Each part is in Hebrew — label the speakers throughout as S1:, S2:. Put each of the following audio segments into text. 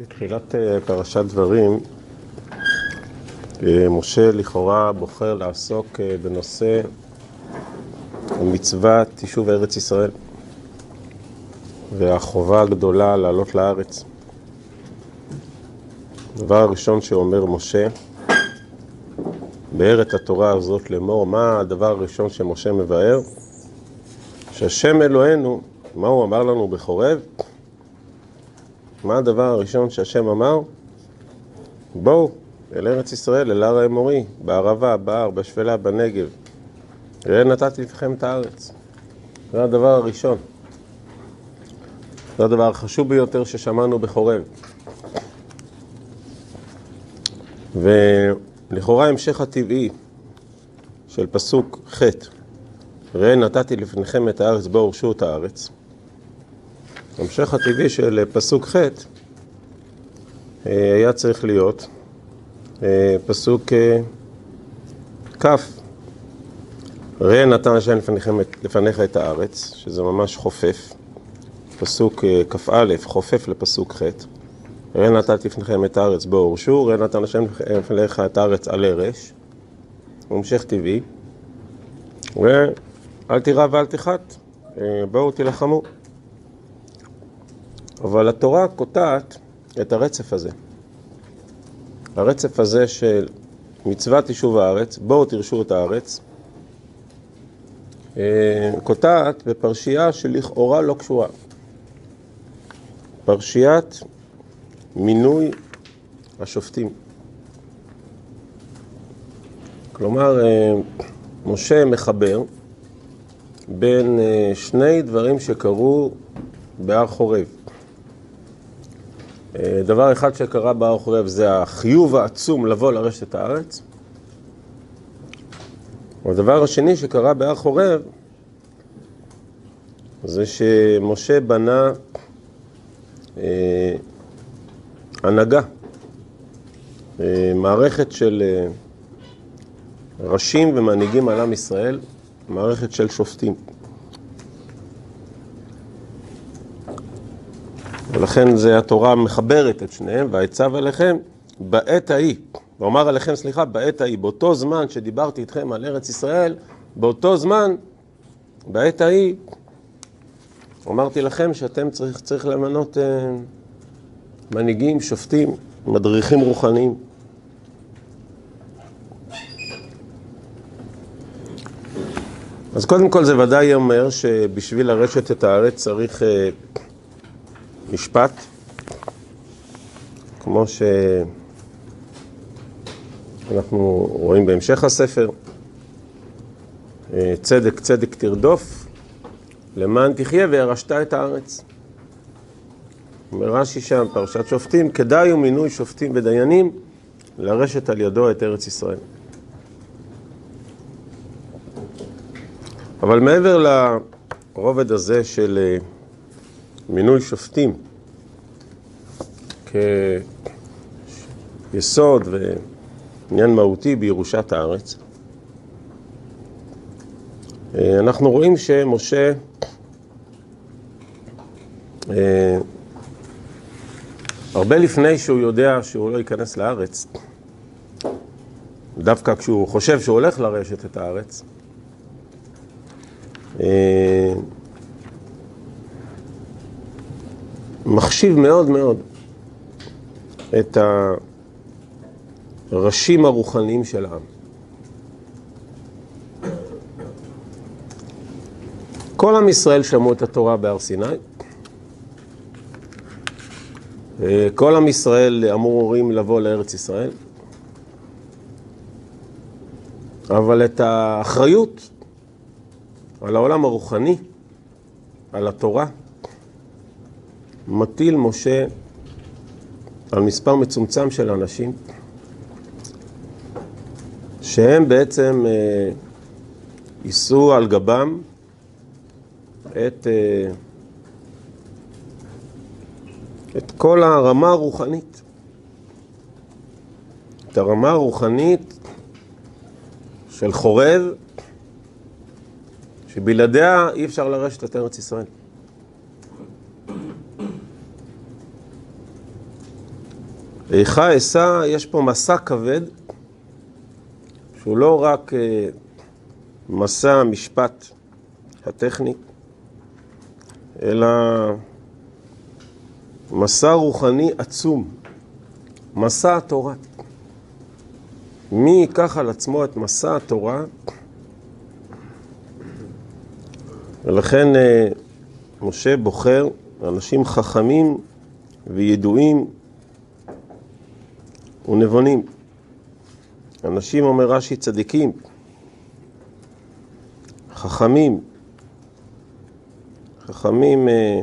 S1: בתחילת אה, פרשת דברים, אה, משה לכאורה בוחר לעסוק אה, בנושא מצוות יישוב ארץ ישראל והחובה הגדולה לעלות לארץ. הדבר הראשון שאומר משה, באר את התורה הזאת לאמור, מה הדבר הראשון שמשה מבאר? שהשם אלוהינו, מה הוא אמר לנו בחורב? מה הדבר הראשון שהשם אמר? בואו אל ארץ ישראל, אל הר האמורי, בערבה, בהר, בשפלה, בנגב. ראה נתתי לפניכם את הארץ. זה הדבר הראשון. זה הדבר החשוב ביותר ששמענו בחורב. ולכאורה המשך הטבעי של פסוק ח' ראה נתתי לפניכם את הארץ, בואו הורשו את הארץ. המשך הטבעי של פסוק ח' היה צריך להיות פסוק כ' ראה נתן השם לפניך את הארץ, שזה ממש חופף, פסוק כ"א חופף לפסוק ח' ראה נתתי לפניכם את הארץ בואו הורשו, ראה נתן השם לפניך את הארץ על ארש, המשך טבעי, ואל תירא ואל תחת, בואו תילחמו. אבל התורה קוטעת את הרצף הזה. הרצף הזה של מצוות יישוב הארץ, בואו תרשו את הארץ, קוטעת בפרשייה שלכאורה לא קשורה. פרשיית מינוי השופטים. כלומר, משה מחבר בין שני דברים שקרו בהר חורב. דבר אחד שקרה בהר חורב זה החיוב העצום לבוא לרשת הארץ. והדבר השני שקרה בהר חורב זה שמשה בנה אה, הנהגה, אה, מערכת של אה, ראשים ומנהיגים על עם ישראל, מערכת של שופטים. ולכן זה התורה מחברת את שניהם, והעצב עליכם בעת ההיא, ואומר עליכם סליחה, בעת ההיא, באותו זמן שדיברתי איתכם על ארץ ישראל, באותו זמן, בעת ההיא, אמרתי לכם שאתם צריך, צריך למנות אה, מנהיגים, שופטים, מדריכים רוחניים. אז קודם כל זה ודאי אומר שבשביל לרשת את הארץ צריך אה, משפט, כמו שאנחנו רואים בהמשך הספר, צדק צדק תרדוף, למען תחיה וירשת את הארץ. אומר רש"י שם, פרשת שופטים, כדאי הוא מינוי שופטים ודיינים לרשת על ידו את ארץ ישראל. אבל מעבר לרובד הזה של מינוי שופטים כיסוד ועניין מהותי בירושת הארץ, אנחנו רואים שמשה הרבה לפני שהוא יודע שהוא לא ייכנס לארץ, דווקא כשהוא חושב שהוא הולך לרשת את הארץ, מחשיב מאוד מאוד את הראשים הרוחניים של העם. כל עם ישראל שמעו את התורה בהר סיני. כל עם ישראל אמורים לבוא לארץ ישראל. אבל את האחריות על העולם הרוחני, על התורה, מטיל משה על מספר מצומצם של אנשים שהם בעצם אה, יישאו על גבם את, אה, את כל הרמה הרוחנית. את הרמה הרוחנית של חורב, שבלעדיה אי אפשר לרשת את ארץ ישראל. איכה אשא, יש פה מסע כבד, שהוא לא רק אה, מסע המשפט הטכני, אלא מסע רוחני עצום, מסע התורה. מי ייקח על עצמו את מסע התורה? ולכן אה, משה בוחר אנשים חכמים וידועים ונבונים. אנשים, אומר רש"י, צדיקים, חכמים, חכמים, אה,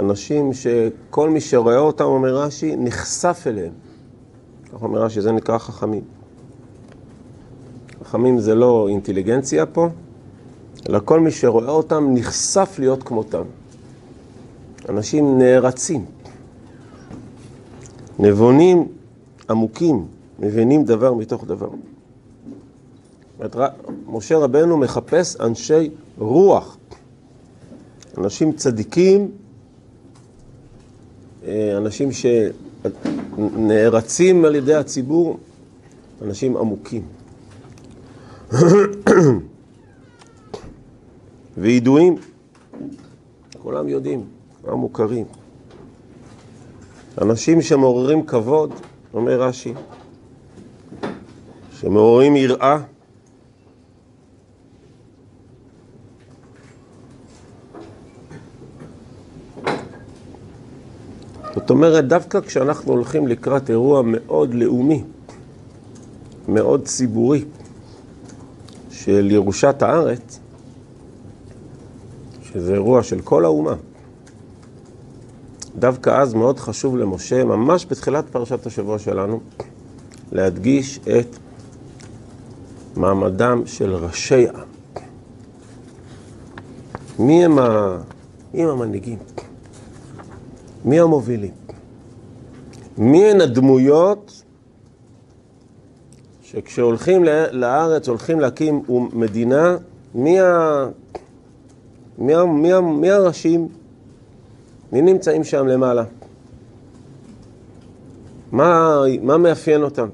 S1: אנשים שכל מי שרואה אותם, אומר רש"י, נחשף אליהם. כך אומר רש"י, זה נקרא חכמים. חכמים זה לא אינטליגנציה פה, אלא כל מי שרואה אותם נחשף להיות כמותם. אנשים נערצים, נבונים עמוקים, מבינים דבר מתוך דבר. משה רבנו מחפש אנשי רוח, אנשים צדיקים, אה, אנשים שנערצים על ידי הציבור, אנשים עמוקים. וידועים, כולם יודעים, כולם מוכרים. אנשים שמעוררים כבוד, אומר רש"י, שמעוררים יראה. זאת אומרת, דווקא כשאנחנו הולכים לקראת אירוע מאוד לאומי, מאוד ציבורי, של ירושת הארץ, שזה אירוע של כל האומה. דווקא אז מאוד חשוב למשה, ממש בתחילת פרשת השבוע שלנו, להדגיש את מעמדם של ראשי העם. מי הם, ה... מי הם המנהיגים? מי המובילים? מי הן הדמויות שכשהולכים לארץ, הולכים להקים מדינה, מי, ה... מי, ה... מי, ה... מי הראשים? מי נמצאים שם למעלה? מה, מה מאפיין אותם?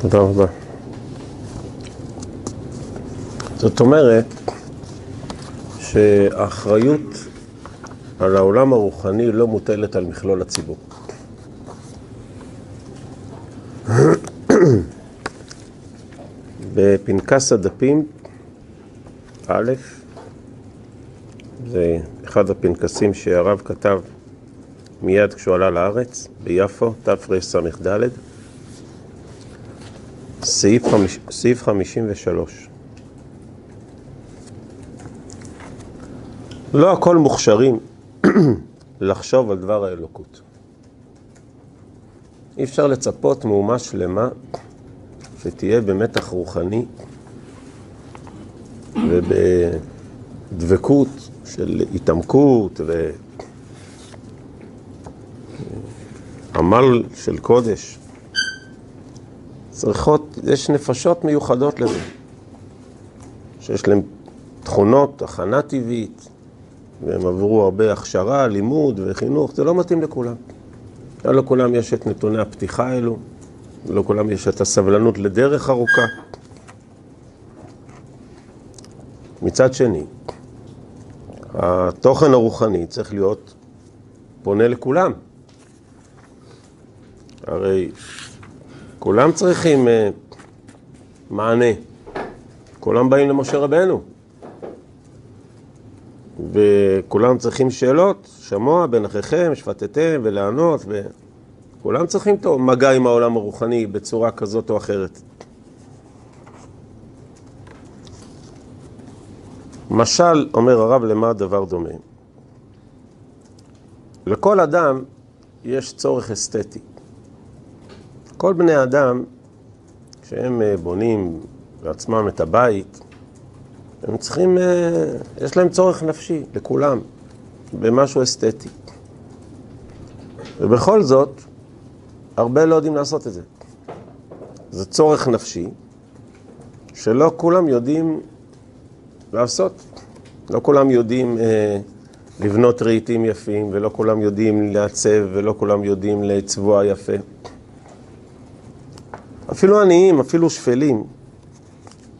S1: תודה רבה. זאת אומרת שהאחריות על העולם הרוחני לא מוטלת על מכלול הציבור. בפנקס הדפים, א', זה אחד הפנקסים שהרב כתב מיד כשהוא עלה לארץ, ביפו, תרס"ד, סעיף, חמיש, סעיף 53. לא הכל מוכשרים לחשוב על דבר האלוקות. אי אפשר לצפות מאומה שלמה שתהיה במתח רוחני ובדבקות של התעמקות ועמל של קודש. צריכות, יש נפשות מיוחדות לזה, שיש להן תכונות, הכנה טבעית, והם עברו הרבה הכשרה, לימוד וחינוך, זה לא מתאים לכולם. לא לכולם יש את נתוני הפתיחה האלו, לא לכולם יש את הסבלנות לדרך ארוכה. מצד שני, התוכן הרוחני צריך להיות פונה לכולם. הרי כולם צריכים uh, מענה, כולם באים למשה רבנו. וכולם צריכים שאלות, שמוע בין אחיכם, שפטתם ולענות, וכולם צריכים את מגע עם העולם הרוחני בצורה כזאת או אחרת. משל, אומר הרב, למה הדבר דומה? לכל אדם יש צורך אסתטי. כל בני האדם, כשהם אה, בונים לעצמם את הבית, הם צריכים, אה, יש להם צורך נפשי, לכולם, במשהו אסתטי. ובכל זאת, הרבה לא יודעים לעשות את זה. זה צורך נפשי שלא כולם יודעים לעשות. לא כולם יודעים אה, לבנות רהיטים יפים, ולא כולם יודעים לעצב, ולא כולם יודעים לצבוע יפה. אפילו עניים, אפילו שפלים,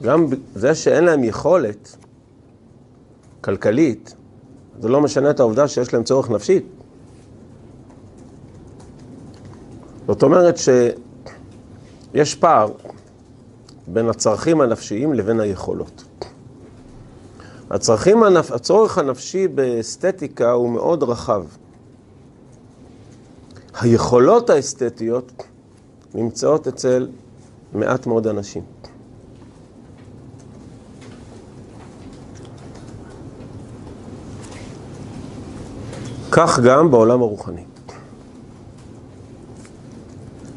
S1: גם זה שאין להם יכולת כלכלית, זה לא משנה את העובדה שיש להם צורך נפשי. זאת אומרת שיש פער בין הצרכים הנפשיים לבין היכולות. הצרכים, הנפ... הצורך הנפשי באסתטיקה הוא מאוד רחב. היכולות האסתטיות נמצאות אצל מעט מאוד אנשים. כך גם בעולם הרוחני.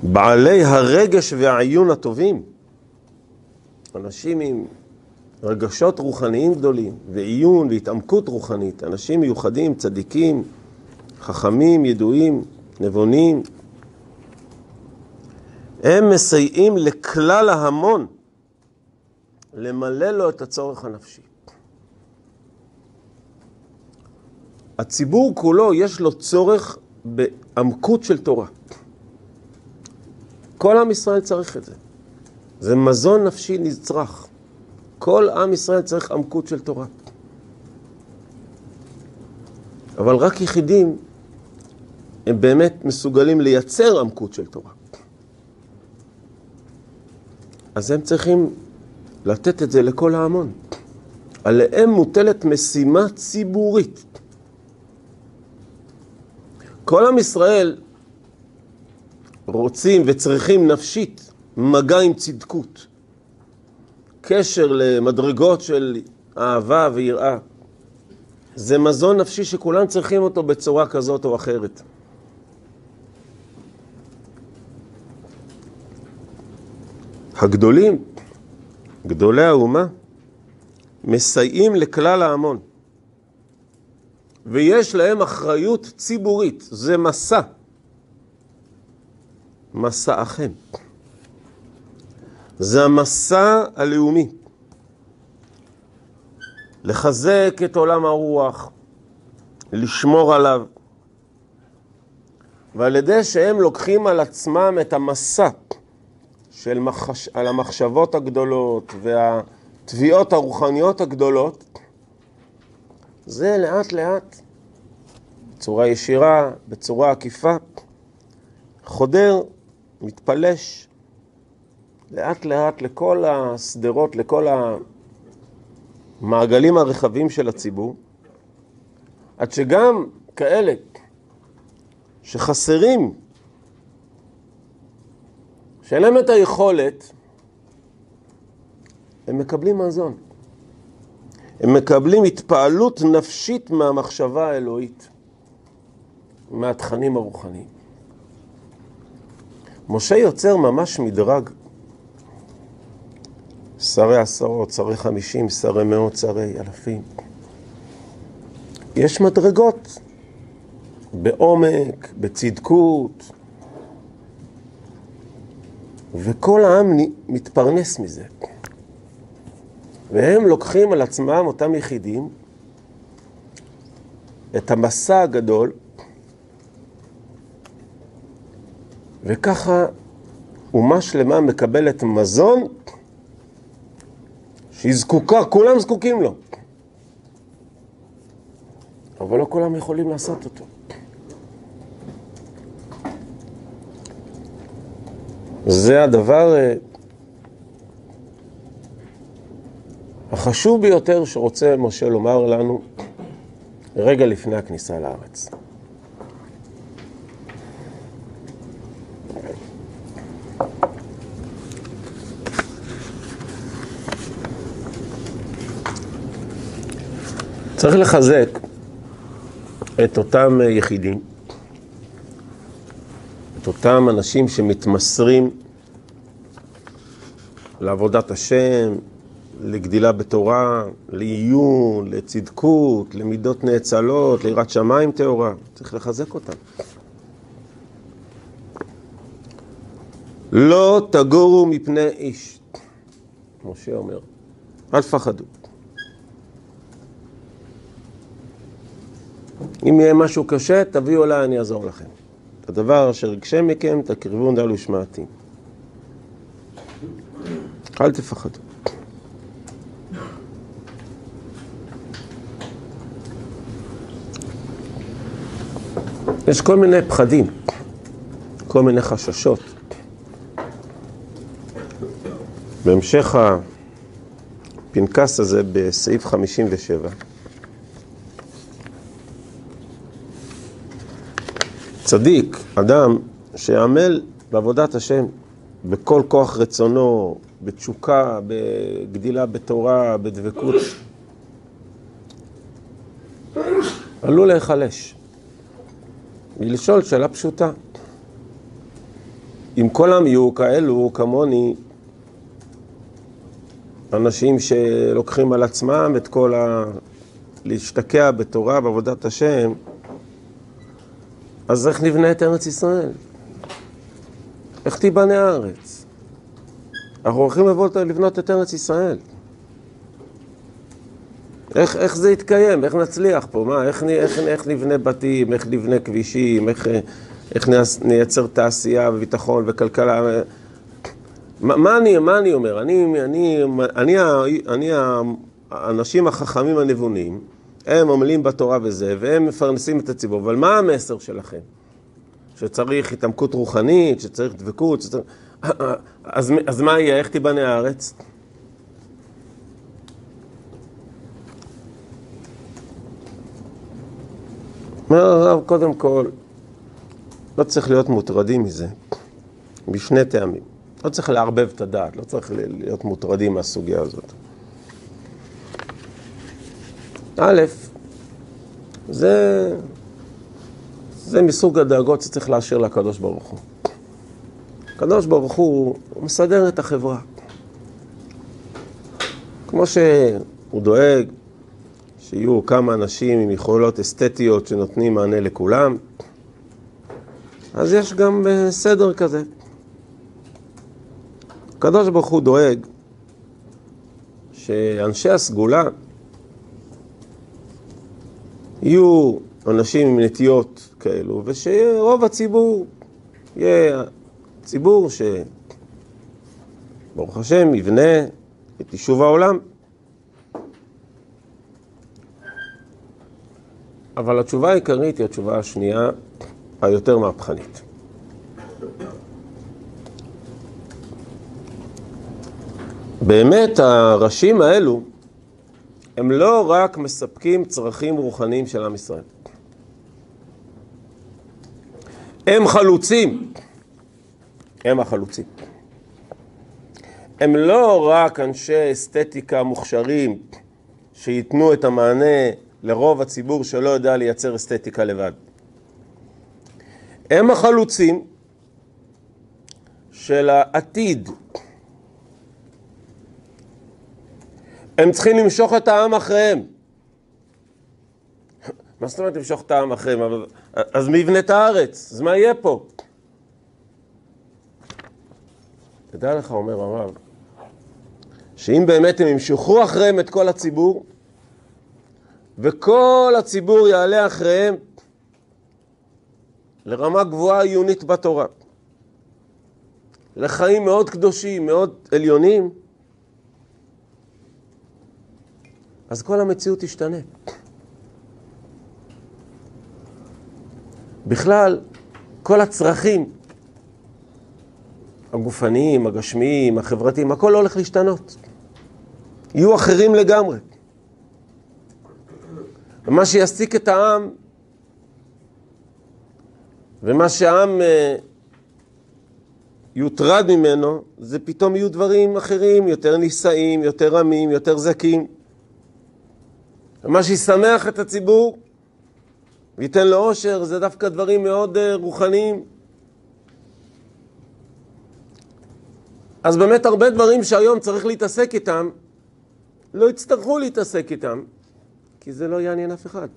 S1: בעלי הרגש והעיון הטובים, אנשים עם רגשות רוחניים גדולים, ועיון והתעמקות רוחנית, אנשים מיוחדים, צדיקים, חכמים, ידועים, נבונים, הם מסייעים לכלל ההמון למלא לו את הצורך הנפשי. הציבור כולו יש לו צורך בעמקות של תורה. כל עם ישראל צריך את זה. זה מזון נפשי נצרך. כל עם ישראל צריך עמקות של תורה. אבל רק יחידים הם באמת מסוגלים לייצר עמקות של תורה. אז הם צריכים לתת את זה לכל ההמון. עליהם מוטלת משימה ציבורית. כל עם ישראל רוצים וצריכים נפשית מגע עם צדקות, קשר למדרגות של אהבה ויראה. זה מזון נפשי שכולם צריכים אותו בצורה כזאת או אחרת. הגדולים, גדולי האומה, מסייעים לכלל ההמון. ויש להם אחריות ציבורית, זה מסע. מסעכם. זה המסע הלאומי. לחזק את עולם הרוח, לשמור עליו, ועל ידי שהם לוקחים על עצמם את המסע של מחש... על המחשבות הגדולות והתביעות הרוחניות הגדולות, זה לאט לאט, בצורה ישירה, בצורה עקיפה, חודר, מתפלש לאט לאט לכל השדרות, לכל המעגלים הרחבים של הציבור, עד שגם כאלה שחסרים, שאין להם את היכולת, הם מקבלים מזון. הם מקבלים התפעלות נפשית מהמחשבה האלוהית, מהתכנים הרוחניים. משה יוצר ממש מדרג. שרי עשרות, שרי חמישים, שרי מאות, שרי אלפים. יש מדרגות בעומק, בצדקות, וכל העם מתפרנס מזה. והם לוקחים על עצמם, אותם יחידים, את המסע הגדול, וככה אומה שלמה מקבלת מזון שהיא זקוקה, כולם זקוקים לו. אבל לא כולם יכולים לעשות אותו. זה הדבר אה, החשוב ביותר שרוצה משה לומר לנו רגע לפני הכניסה לארץ. צריך לחזק את אותם יחידים, את אותם אנשים שמתמסרים לעבודת השם, לגדילה בתורה, לעיון, לצדקות, למידות נאצלות, ליראת שמיים טהורה. צריך לחזק אותם. לא תגורו מפני איש, משה אומר, אל תפחדו. אם יהיה משהו קשה, תביאו אליי, אני אעזור לכם. את הדבר אשר יקשה מכם, תקרבו נדל ושמעתי. אל תפחדו. יש כל מיני פחדים, כל מיני חששות. בהמשך הפנקס הזה בסעיף 57, צדיק, אדם שעמל בעבודת השם בכל כוח רצונו, בתשוקה, בגדילה בתורה, בדבקות, עלול להיחלש. ולשאול שאלה פשוטה. אם כל העם יהיו כאלו, כמוני, אנשים שלוקחים על עצמם את כל ה... להשתקע בתורה, בעבודת השם, אז איך נבנה את ארץ ישראל? איך תיבנה הארץ? אנחנו הולכים לבנות את ארץ ישראל. איך, איך זה יתקיים? איך נצליח פה? מה, איך, איך, איך נבנה בתים? איך נבנה כבישים? איך, איך נייצר תעשייה וביטחון וכלכלה? מה, מה, אני, מה אני אומר? אני, אני, אני, אני, האנשים החכמים הנבונים, הם עמלים בתורה וזה, והם מפרנסים את הציבור, אבל מה המסר שלכם? שצריך התעמקות רוחנית, שצריך דבקות, שצריך... אז, אז מה יהיה? איך תיבנה הארץ? אומר הרב, קודם כל, לא צריך להיות מוטרדים מזה, בשני טעמים. לא צריך לערבב את הדעת, לא צריך להיות מוטרדים מהסוגיה הזאת. א', זה, זה מסוג הדאגות שצריך להשאיר לקדוש ברוך הוא. הקדוש ברוך הוא, הוא מסדר את החברה. כמו שהוא דואג שיהיו כמה אנשים עם יכולות אסתטיות שנותנים מענה לכולם, אז יש גם אה, סדר כזה. הקדוש ברוך הוא דואג שאנשי הסגולה יהיו אנשים עם נטיות כאלו, ושרוב הציבור יהיה ציבור שברוך השם יבנה את יישוב העולם. אבל התשובה העיקרית היא התשובה השנייה, היותר מהפכנית. באמת הראשים האלו הם לא רק מספקים צרכים רוחניים של עם ישראל. הם חלוצים. הם החלוצים. הם לא רק אנשי אסתטיקה מוכשרים שייתנו את המענה לרוב הציבור שלא יודע לייצר אסתטיקה לבד. הם החלוצים של העתיד. הם צריכים למשוך את העם אחריהם. מה זאת אומרת למשוך את העם אחריהם? אז מי יבנה את הארץ? אז מה יהיה פה? תדע לך, אומר הרב, שאם באמת הם ימשכו אחריהם את כל הציבור, וכל הציבור יעלה אחריהם לרמה גבוהה עיונית בתורה, לחיים מאוד קדושים, מאוד עליונים, אז כל המציאות תשתנה. בכלל, כל הצרכים הגופניים, הגשמיים, החברתיים, הכל הולך להשתנות. יהיו אחרים לגמרי. ומה שיעסיק את העם, ומה שהעם אה, יוטרד ממנו, זה פתאום יהיו דברים אחרים, יותר נישאים, יותר רמים, יותר זכים. ומה שישמח את הציבור וייתן לו אושר, זה דווקא דברים מאוד אה, רוחניים. אז באמת הרבה דברים שהיום צריך להתעסק איתם, לא יצטרכו להתעסק איתם, כי זה לא יעניין אף אחד.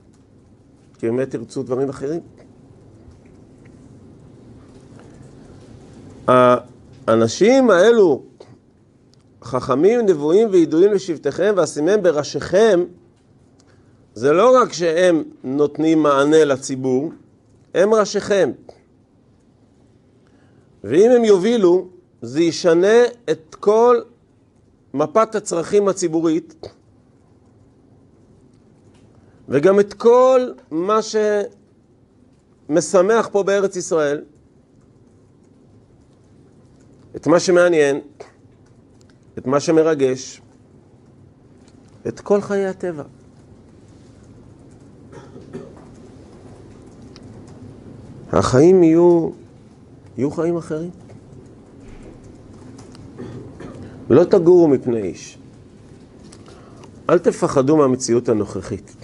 S1: כי באמת ירצו דברים אחרים. האנשים האלו, חכמים, נבואים וידועים לשבטיכם ואשימם בראשיכם, זה לא רק שהם נותנים מענה לציבור, הם ראשיכם. ואם הם יובילו, זה ישנה את כל מפת הצרכים הציבורית, וגם את כל מה שמשמח פה בארץ ישראל, את מה שמעניין, את מה שמרגש, את כל חיי הטבע. החיים יהיו, יהיו חיים אחרים. לא תגורו מפני איש. אל תפחדו מהמציאות הנוכחית.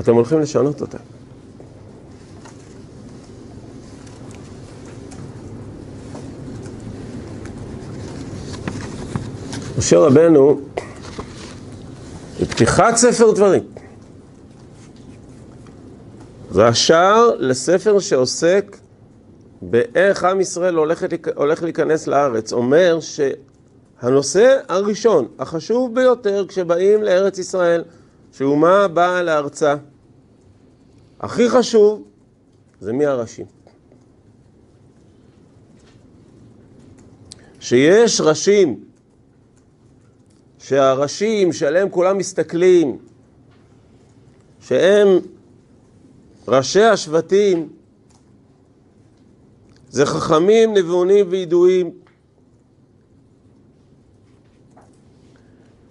S1: אתם הולכים לשנות אותה. משה רבנו, בפתיחת ספר דברים, זה השער לספר שעוסק באיך עם ישראל הולך, להיכנס לארץ. אומר שהנושא הראשון, החשוב ביותר כשבאים לארץ ישראל, שאומה באה לארצה, הכי חשוב זה מי הראשים. שיש ראשים, שהראשים שעליהם כולם מסתכלים, שהם ראשי השבטים, זה חכמים, נבונים וידועים.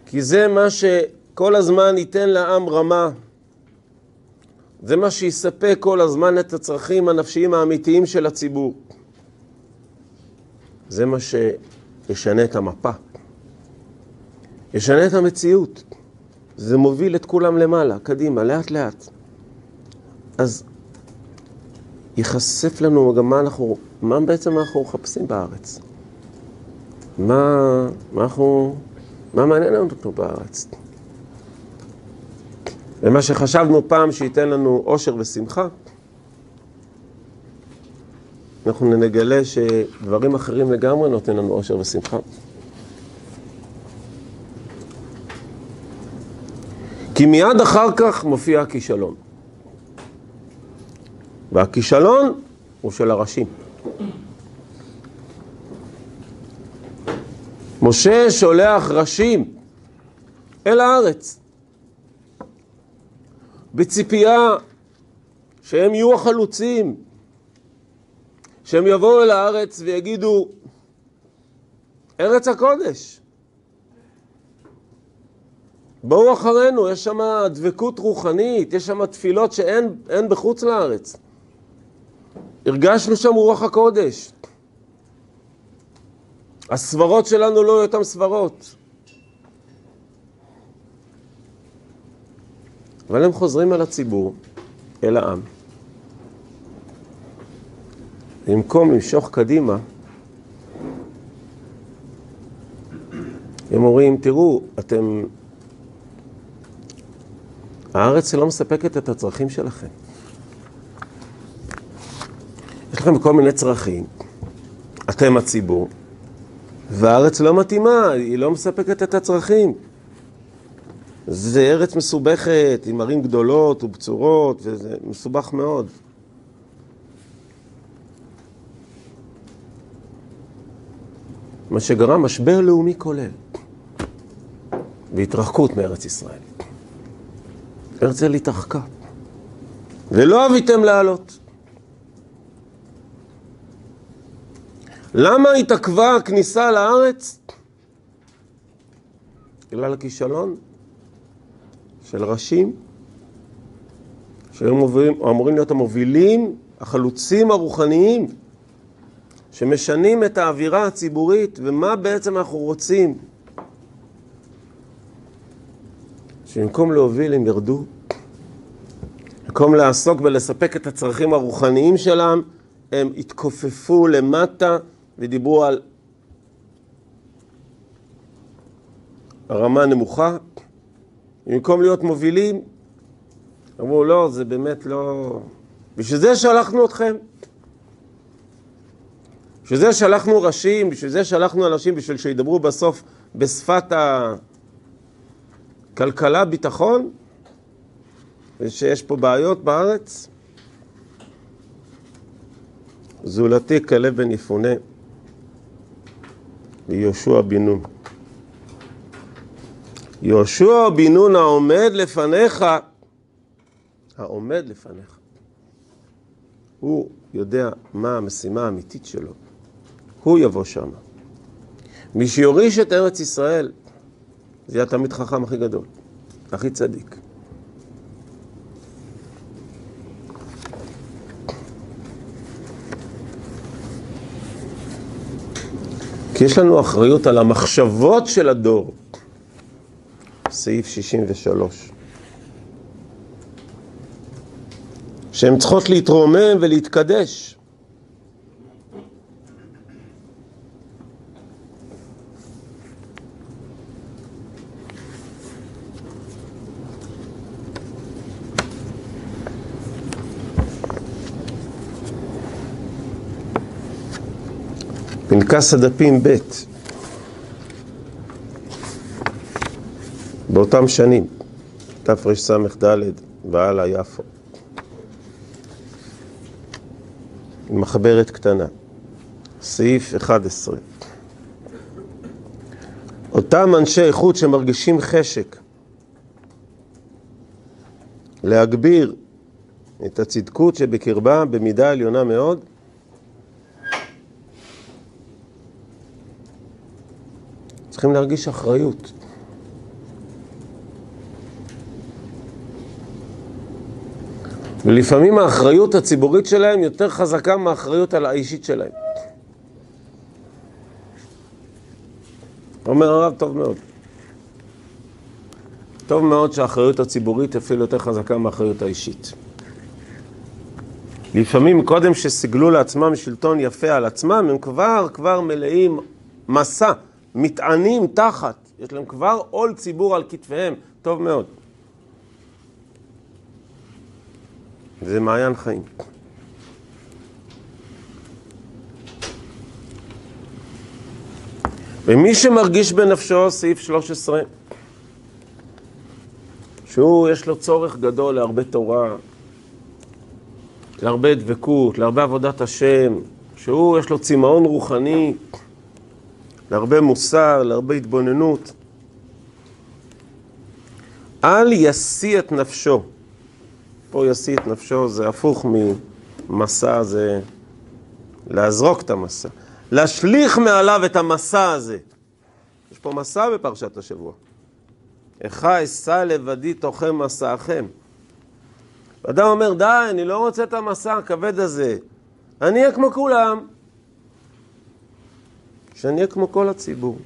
S1: כי זה מה שכל הזמן ייתן לעם רמה. זה מה שיספק כל הזמן את הצרכים הנפשיים האמיתיים של הציבור. זה מה שישנה את המפה. ישנה את המציאות. זה מוביל את כולם למעלה, קדימה, לאט לאט. אז ייחשף לנו גם מה אנחנו, מה בעצם אנחנו מחפשים בארץ. מה, מה אנחנו, מה מעניין פה בארץ. ומה שחשבנו פעם שייתן לנו אושר ושמחה, אנחנו נגלה שדברים אחרים לגמרי נותן לנו אושר ושמחה. כי מיד אחר כך מופיע הכישלון. והכישלון הוא של הראשים. משה שולח ראשים אל הארץ בציפייה שהם יהיו החלוצים, שהם יבואו אל הארץ ויגידו, ארץ הקודש, בואו אחרינו, יש שם דבקות רוחנית, יש שם תפילות שאין בחוץ לארץ. הרגשנו שם רוח הקודש. הסברות שלנו לא אותן סברות. אבל הם חוזרים אל הציבור, אל העם. במקום למשוך קדימה, הם אומרים, תראו, אתם... הארץ לא מספקת את הצרכים שלכם. יש לכם כל מיני צרכים, אתם הציבור, והארץ לא מתאימה, היא לא מספקת את הצרכים. זה ארץ מסובכת, עם ערים גדולות ובצורות, וזה מסובך מאוד. מה שגרם משבר לאומי כולל, והתרחקות מארץ ישראל. הרצל התרחקה, ולא אביתם לעלות. למה התעכבה הכניסה לארץ? בגלל הכישלון של ראשים שהיו אמורים להיות המובילים, החלוצים הרוחניים, שמשנים את האווירה הציבורית, ומה בעצם אנחנו רוצים? שבמקום להוביל הם ירדו, במקום לעסוק ולספק את הצרכים הרוחניים שלהם, הם התכופפו למטה ודיברו על הרמה נמוכה, במקום להיות מובילים, אמרו, לא, זה באמת לא... בשביל זה שלחנו אתכם. בשביל זה שלחנו ראשים, בשביל זה שלחנו אנשים, בשביל שידברו בסוף בשפת הכלכלה, ביטחון, ושיש פה בעיות בארץ. זולתי כלב בן יפונה ויהושע בן נון. יהושע בן נון העומד לפניך, העומד לפניך. הוא יודע מה המשימה האמיתית שלו. הוא יבוא שם. מי שיוריש את ארץ ישראל, זה יהיה התלמיד חכם הכי גדול, הכי צדיק. כי יש לנו אחריות על המחשבות של הדור. סעיף 63. שהן צריכות להתרומם ולהתקדש. פנקס הדפים ב' באותם שנים, תרס"ד והלאה יפו. מחברת קטנה, סעיף 11. אותם אנשי איכות שמרגישים חשק להגביר את הצדקות שבקרבה במידה עליונה מאוד, צריכים להרגיש אחריות. ולפעמים האחריות הציבורית שלהם יותר חזקה מהאחריות על האישית שלהם. אומר הרב, טוב מאוד. טוב מאוד שהאחריות הציבורית אפילו יותר חזקה מהאחריות האישית. לפעמים קודם שסיגלו לעצמם שלטון יפה על עצמם, הם כבר, כבר מלאים מסע, מטענים תחת, יש להם כבר עול ציבור על כתפיהם, טוב מאוד. זה מעיין חיים. ומי שמרגיש בנפשו, סעיף 13, שהוא, יש לו צורך גדול להרבה תורה, להרבה דבקות, להרבה עבודת השם, שהוא, יש לו צמאון רוחני, להרבה מוסר, להרבה התבוננות. אל ישיא את נפשו. פה את נפשו זה הפוך ממסע, זה להזרוק את המסע. להשליך מעליו את המסע הזה. יש פה מסע בפרשת השבוע. איכה אשא לבדי תוכם מסעכם. אדם אומר, די, אני לא רוצה את המסע הכבד הזה. אני אהיה כמו כולם. שאני אהיה כמו כל הציבור.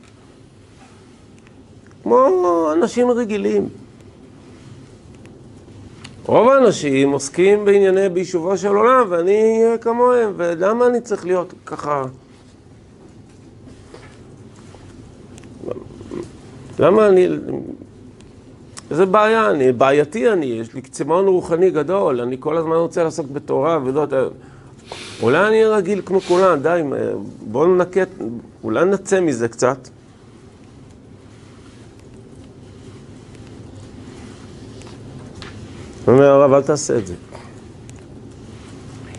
S1: כמו אנשים רגילים. רוב האנשים עוסקים בענייני ביישובו של עולם, ואני כמוהם, ולמה אני צריך להיות ככה? למה אני... איזה בעיה אני, בעייתי אני, יש לי צמאון רוחני גדול, אני כל הזמן רוצה לעסוק בתורה ולא... אולי אני רגיל כמו כולם, די, בואו ננקט, אולי נצא מזה קצת. אומר הרב, אל תעשה את זה.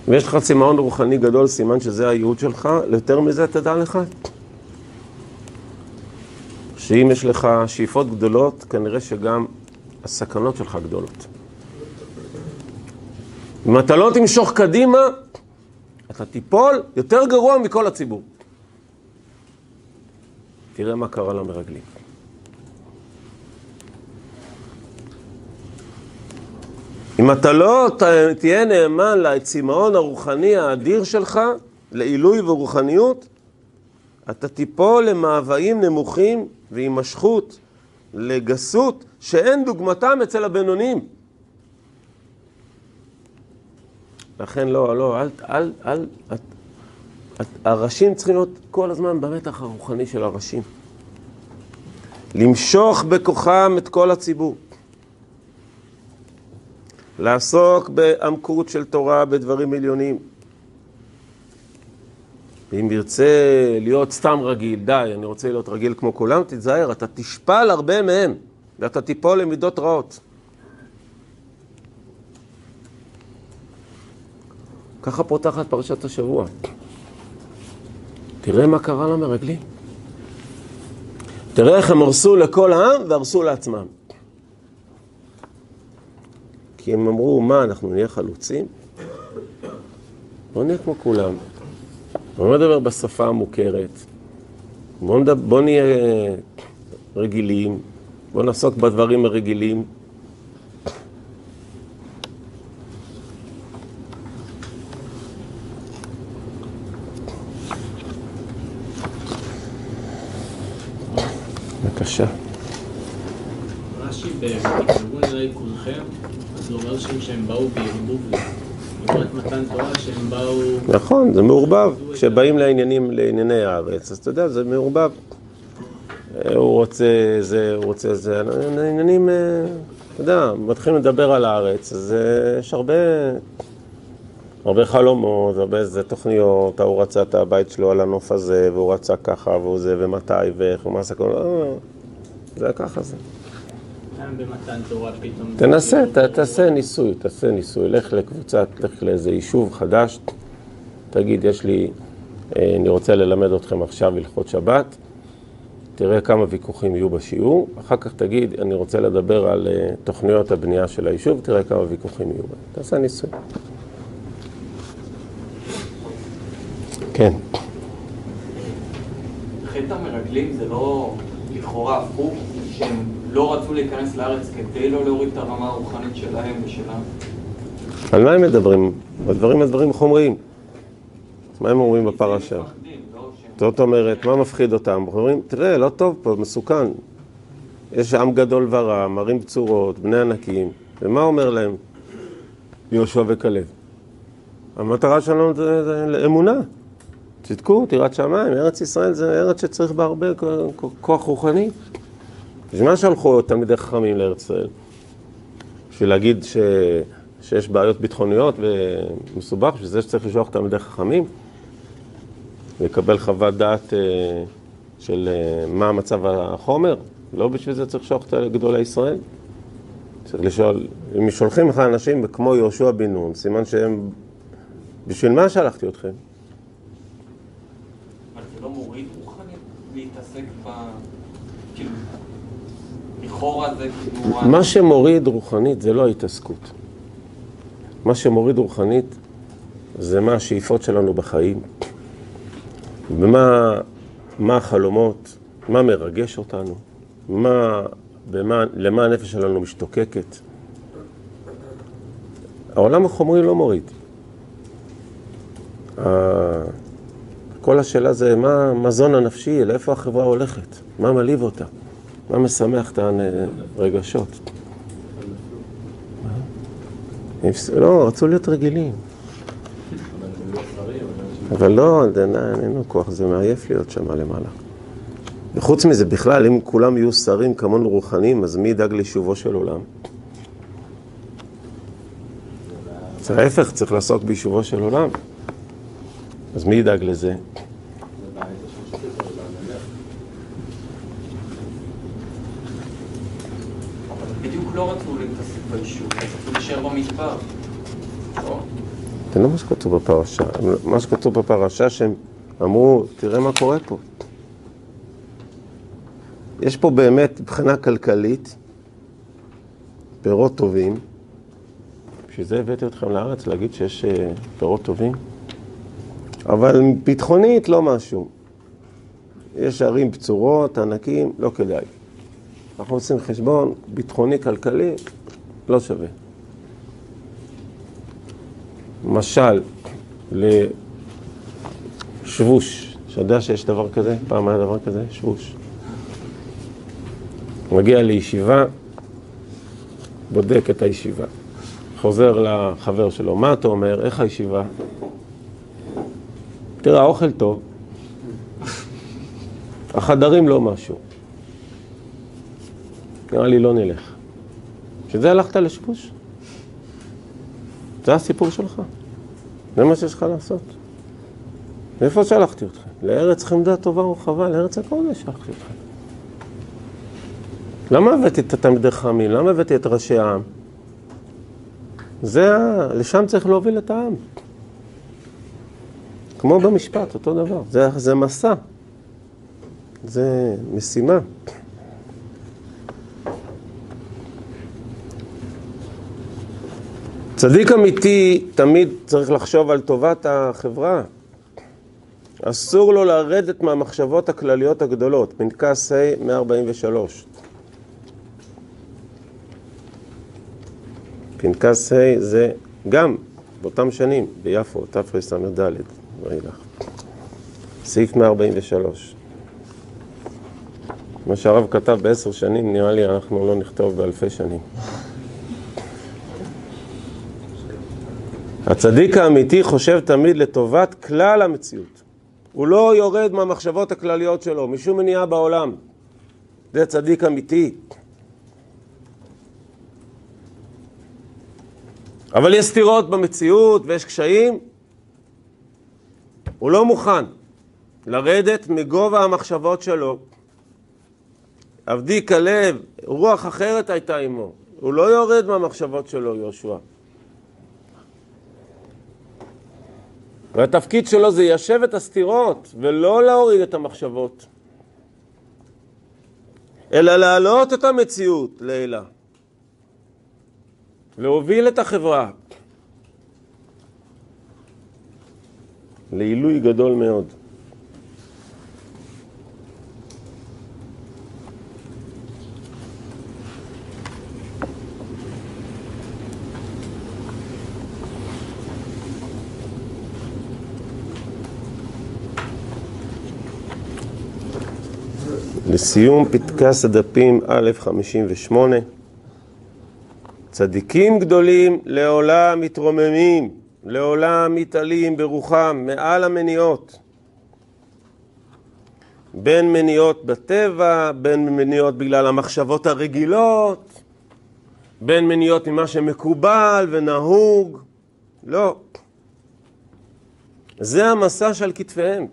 S1: אם יש לך צמאון רוחני גדול, סימן שזה הייעוד שלך, יותר מזה תדע לך. שאם יש לך שאיפות גדולות, כנראה שגם הסכנות שלך גדולות. אם אתה לא תמשוך קדימה, אתה תיפול יותר גרוע מכל הציבור. תראה מה קרה למרגלים. אם אתה לא תהיה נאמן לצמאון הרוחני האדיר שלך, לעילוי ורוחניות, אתה תיפול למאוויים נמוכים והימשכות, לגסות, שאין דוגמתם אצל הבינונים. לכן לא, לא, אל, אל, אל, אל, הראשים צריכים להיות כל הזמן במתח הרוחני של הראשים. למשוך בכוחם את כל הציבור. לעסוק בעמקות של תורה בדברים עליונים. ואם ירצה להיות סתם רגיל, די, אני רוצה להיות רגיל כמו כולם, תתזהר, אתה תשפל הרבה מהם, ואתה תיפול למידות רעות. ככה פותחת פרשת השבוע. תראה מה קרה למרגלים. תראה איך הם הרסו לכל העם והרסו לעצמם. כי הם אמרו, מה, אנחנו נהיה חלוצים? בוא נהיה כמו כולם. בוא נדבר בשפה המוכרת. בוא, נדבר, בוא נהיה רגילים. בוא נעסוק בדברים הרגילים. בבקשה.
S2: רש"י ב"תקרבו אליי כולכם",
S1: נכון, זה מעורבב. כשבאים לעניינים, לענייני הארץ, אז אתה יודע, זה מעורבב. אה, הוא רוצה זה, הוא רוצה זה, העניינים, אה, אתה יודע, מתחילים לדבר על הארץ, אז אה, יש הרבה, הרבה חלומות, הרבה איזה תוכניות, ההוא רצה את הבית שלו על הנוף הזה, והוא רצה ככה, והוא זה, ומתי, ואיך, ומה עשה כל... זה ככה זה.
S2: במתן תורה פתאום...
S1: תנסה, ת, תעשה ניסוי, תעשה ניסוי, לך לקבוצה, לך לאיזה יישוב חדש, תגיד, יש לי, אה, אני רוצה ללמד אתכם עכשיו הלכות שבת, תראה כמה ויכוחים יהיו בשיעור, אחר כך תגיד, אני רוצה לדבר על אה, תוכניות הבנייה של היישוב, תראה כמה ויכוחים יהיו בהם. תעשה ניסוי. כן.
S3: חטא המרגלים זה לא לכאורה הפוך, שהם לא רצו להיכנס לארץ כדי לא להוריד את הרמה הרוחנית שלהם ושלנו?
S1: על מה הם מדברים? הדברים הדברים חומריים. מה הם אומרים בפרשה?
S3: לא.
S1: זאת אומרת, מה מפחיד אותם? אומרים, תראה, לא טוב פה, מסוכן. יש עם גדול ורע, מרים בצורות, בני ענקים. ומה אומר להם יהושע וכלב? המטרה שלנו זה, זה אמונה. צדקות, יראת שמיים, ארץ ישראל זה ארץ שצריך בה הרבה כוח רוחני. מה שלחו תלמידי חכמים ישראל? בשביל להגיד ש... שיש בעיות ביטחוניות ומסובך, בשביל זה שצריך לשלוח תלמידי חכמים? לקבל חוות דעת אה, של אה, מה מצב החומר? לא בשביל זה צריך לשלוח את גדולי ישראל. צריך לשאול, אם שולחים לך אנשים כמו יהושע בן נון, סימן שהם... בשביל מה שלחתי אתכם?
S3: אבל זה לא מוריד רוחנית להתעסק ב... כאילו... לכאורה זה כאילו...
S1: מה שמוריד רוחנית זה לא ההתעסקות. מה שמוריד רוחנית זה מה השאיפות שלנו בחיים, ומה מה החלומות, מה מרגש אותנו, מה, במה, למה הנפש שלנו משתוקקת. העולם החומרי לא מוריד. כל השאלה זה מה המזון הנפשי, לאיפה החברה הולכת, מה מלהיב אותה, מה משמח את הרגשות. לא, רצו להיות רגילים. אבל לא, אין לנו כוח, זה מעייף להיות שם למעלה. וחוץ מזה, בכלל, אם כולם יהיו שרים כמונו רוחניים, אז מי ידאג ליישובו של עולם? זה ההפך, צריך לעסוק ביישובו של עולם. אז מי ידאג לזה?
S3: לא רצו להתעסק ביישוב, רצו להישאר במדבר. לא?
S1: זה לא מה שכתוב בפרשה. מה שכתוב בפרשה שהם אמרו, תראה מה קורה פה. יש פה באמת, מבחינה כלכלית, פירות טובים. בשביל זה הבאתי אתכם לארץ, להגיד שיש אה, פירות טובים. אבל ביטחונית לא משהו. יש ערים בצורות, ענקים, לא כדאי. אנחנו עושים חשבון ביטחוני, כלכלי, לא שווה. משל לשבוש, שאתה יודע שיש דבר כזה? פעם היה דבר כזה? שבוש. מגיע לישיבה, בודק את הישיבה. חוזר לחבר שלו, מה אתה אומר? איך הישיבה? תראה, האוכל טוב, החדרים לא משהו. נראה לי לא נלך. בשביל זה הלכת לשבוש? זה הסיפור שלך. זה מה שיש לך לעשות. לאיפה שלחתי אתכם? לארץ חמדה טובה ורחבה, לארץ הקודש שלחתי אתכם. למה הבאתי את התלמידי חכמים? למה הבאתי את ראשי העם? זה, ה- לשם צריך להוביל את העם. כמו במשפט, אותו דבר. זה, זה מסע. זה משימה. צדיק אמיתי תמיד צריך לחשוב על טובת החברה. אסור לו לרדת מהמחשבות הכלליות הגדולות. פנקס ה' 143. פנקס ה' זה גם באותם שנים, ביפו, תרס"ד, ואילך. סעיף 143. מה שהרב כתב בעשר שנים, נראה לי אנחנו לא נכתוב באלפי שנים. הצדיק האמיתי חושב תמיד לטובת כלל המציאות. הוא לא יורד מהמחשבות הכלליות שלו, משום מניעה בעולם. זה צדיק אמיתי. אבל יש סתירות במציאות ויש קשיים. הוא לא מוכן לרדת מגובה המחשבות שלו. עבדי כלב, רוח אחרת הייתה עמו. הוא לא יורד מהמחשבות שלו, יהושע. והתפקיד שלו זה ליישב את הסתירות ולא להוריד את המחשבות, אלא להעלות את המציאות לעילה, להוביל את החברה לעילוי גדול מאוד. לסיום פתקס הדפים א' 58 צדיקים גדולים לעולם מתרוממים, לעולם מתעלים ברוחם מעל המניעות בין מניעות בטבע, בין מניעות בגלל המחשבות הרגילות, בין מניעות ממה שמקובל ונהוג, לא. זה המסע שעל כתפיהם.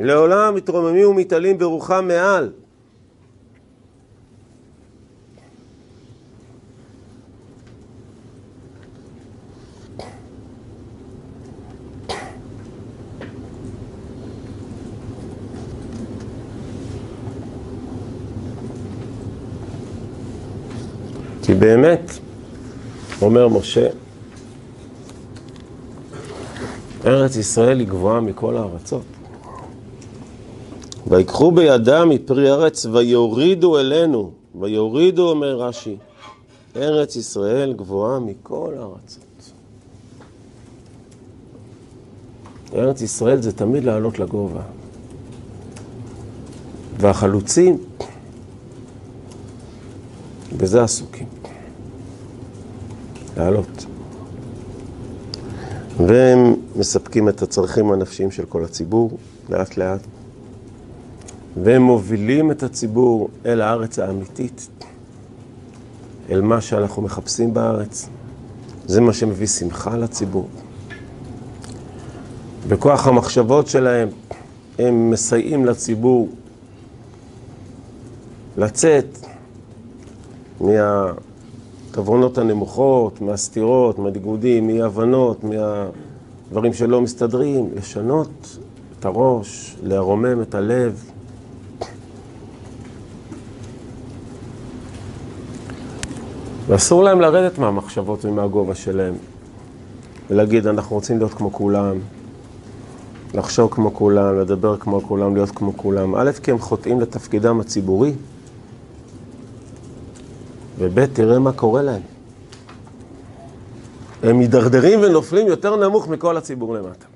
S1: לעולם מתרוממים ומתעלים ברוחם מעל. כי באמת, אומר משה, ארץ ישראל היא גבוהה מכל הארצות. ויקחו בידם מפרי ארץ ויורידו אלינו, ויורידו, אומר רש"י, ארץ ישראל גבוהה מכל הארצות. ארץ ישראל זה תמיד לעלות לגובה. והחלוצים, בזה עסוקים. לעלות. והם מספקים את הצרכים הנפשיים של כל הציבור, לאט לאט. והם מובילים את הציבור אל הארץ האמיתית, אל מה שאנחנו מחפשים בארץ. זה מה שמביא שמחה לציבור. בכוח המחשבות שלהם הם מסייעים לציבור לצאת מהתברונות הנמוכות, מהסתירות, מהניגודים, מהבנות, מהדברים שלא מסתדרים, לשנות את הראש, לרומם את הלב. ואסור להם לרדת מהמחשבות ומהגובה שלהם ולהגיד, אנחנו רוצים להיות כמו כולם, לחשוב כמו כולם, לדבר כמו כולם, להיות כמו כולם. א', כי הם חוטאים לתפקידם הציבורי, וב', תראה מה קורה להם. הם מידרדרים ונופלים יותר נמוך מכל הציבור למטה.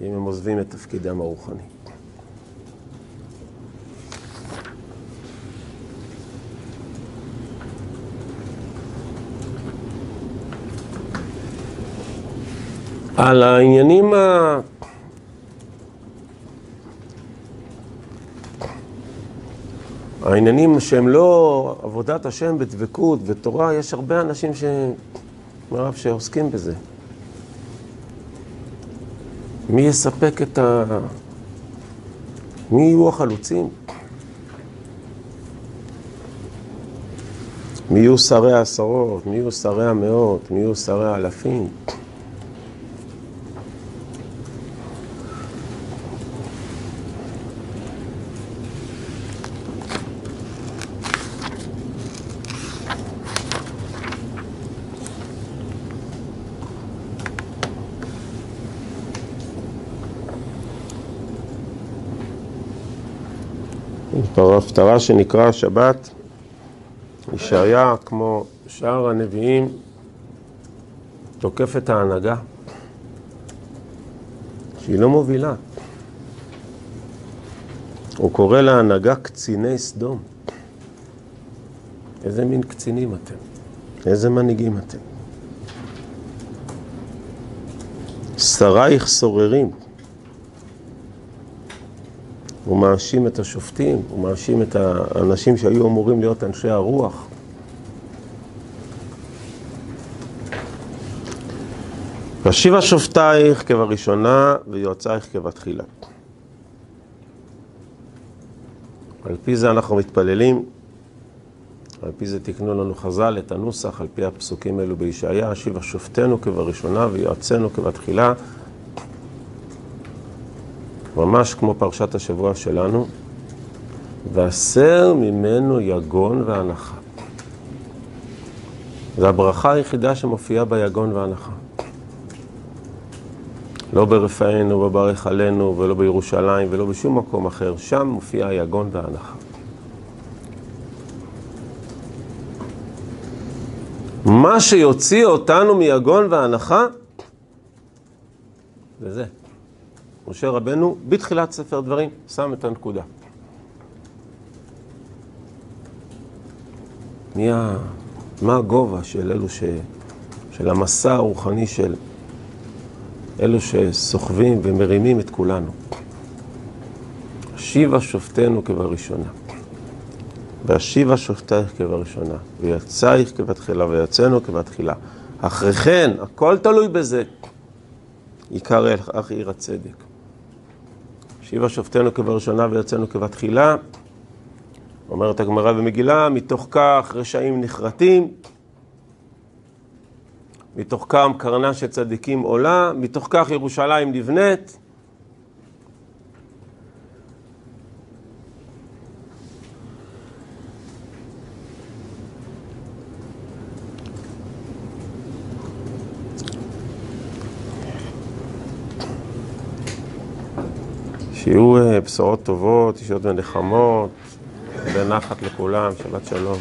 S1: אם הם עוזבים את תפקידם הרוחני. על העניינים ה... העניינים שהם לא עבודת השם בדבקות ותורה, יש הרבה אנשים ש... מירב, שעוסקים בזה. מי יספק את ה... מי יהיו החלוצים? מי יהיו שרי העשרות? מי יהיו שרי המאות? מי יהיו שרי האלפים? בהפטרה שנקרא השבת, ישעיה, כמו שאר הנביאים, תוקף את ההנהגה, שהיא לא מובילה. הוא קורא להנהגה קציני סדום. איזה מין קצינים אתם? איזה מנהיגים אתם? שרייך סוררים. הוא מאשים את השופטים, הוא מאשים את האנשים שהיו אמורים להיות אנשי הרוח. ואשיבה שופטייך כבראשונה ויועצייך כבתחילה. על פי זה אנחנו מתפללים, על פי זה תקנו לנו חז"ל את הנוסח, על פי הפסוקים האלו בישעיה, אשיבה שופטנו כבראשונה ויועצנו כבתחילה. ממש כמו פרשת השבוע שלנו, והסר ממנו יגון והנחה. זו הברכה היחידה שמופיעה ביגון והנחה. לא ברפאנו וברך עלינו ולא בירושלים ולא בשום מקום אחר, שם מופיע היגון והנחה. מה שיוציא אותנו מיגון והנחה, זה זה. משה רבנו, בתחילת ספר דברים, שם את הנקודה. מי ה... מה הגובה של אלו ש... של המסע הרוחני של אלו שסוחבים ומרימים את כולנו. השיבה שופטנו כבראשונה, והשיבה שופטייך כבראשונה, ויצאייך כבתחילה, ויצאנו כבתחילה. אחרי כן, הכל תלוי בזה, עיקר אך עיר הצדק. שיבה שופטנו כבראשונה ויצאנו כבתחילה. אומרת הגמרא במגילה, מתוך כך רשעים נחרטים, מתוך כך קרנה של צדיקים עולה, מתוך כך ירושלים נבנית. שיהיו בשורות טובות, ישועות ונחמות, ונחת לכולם, שבת שלום.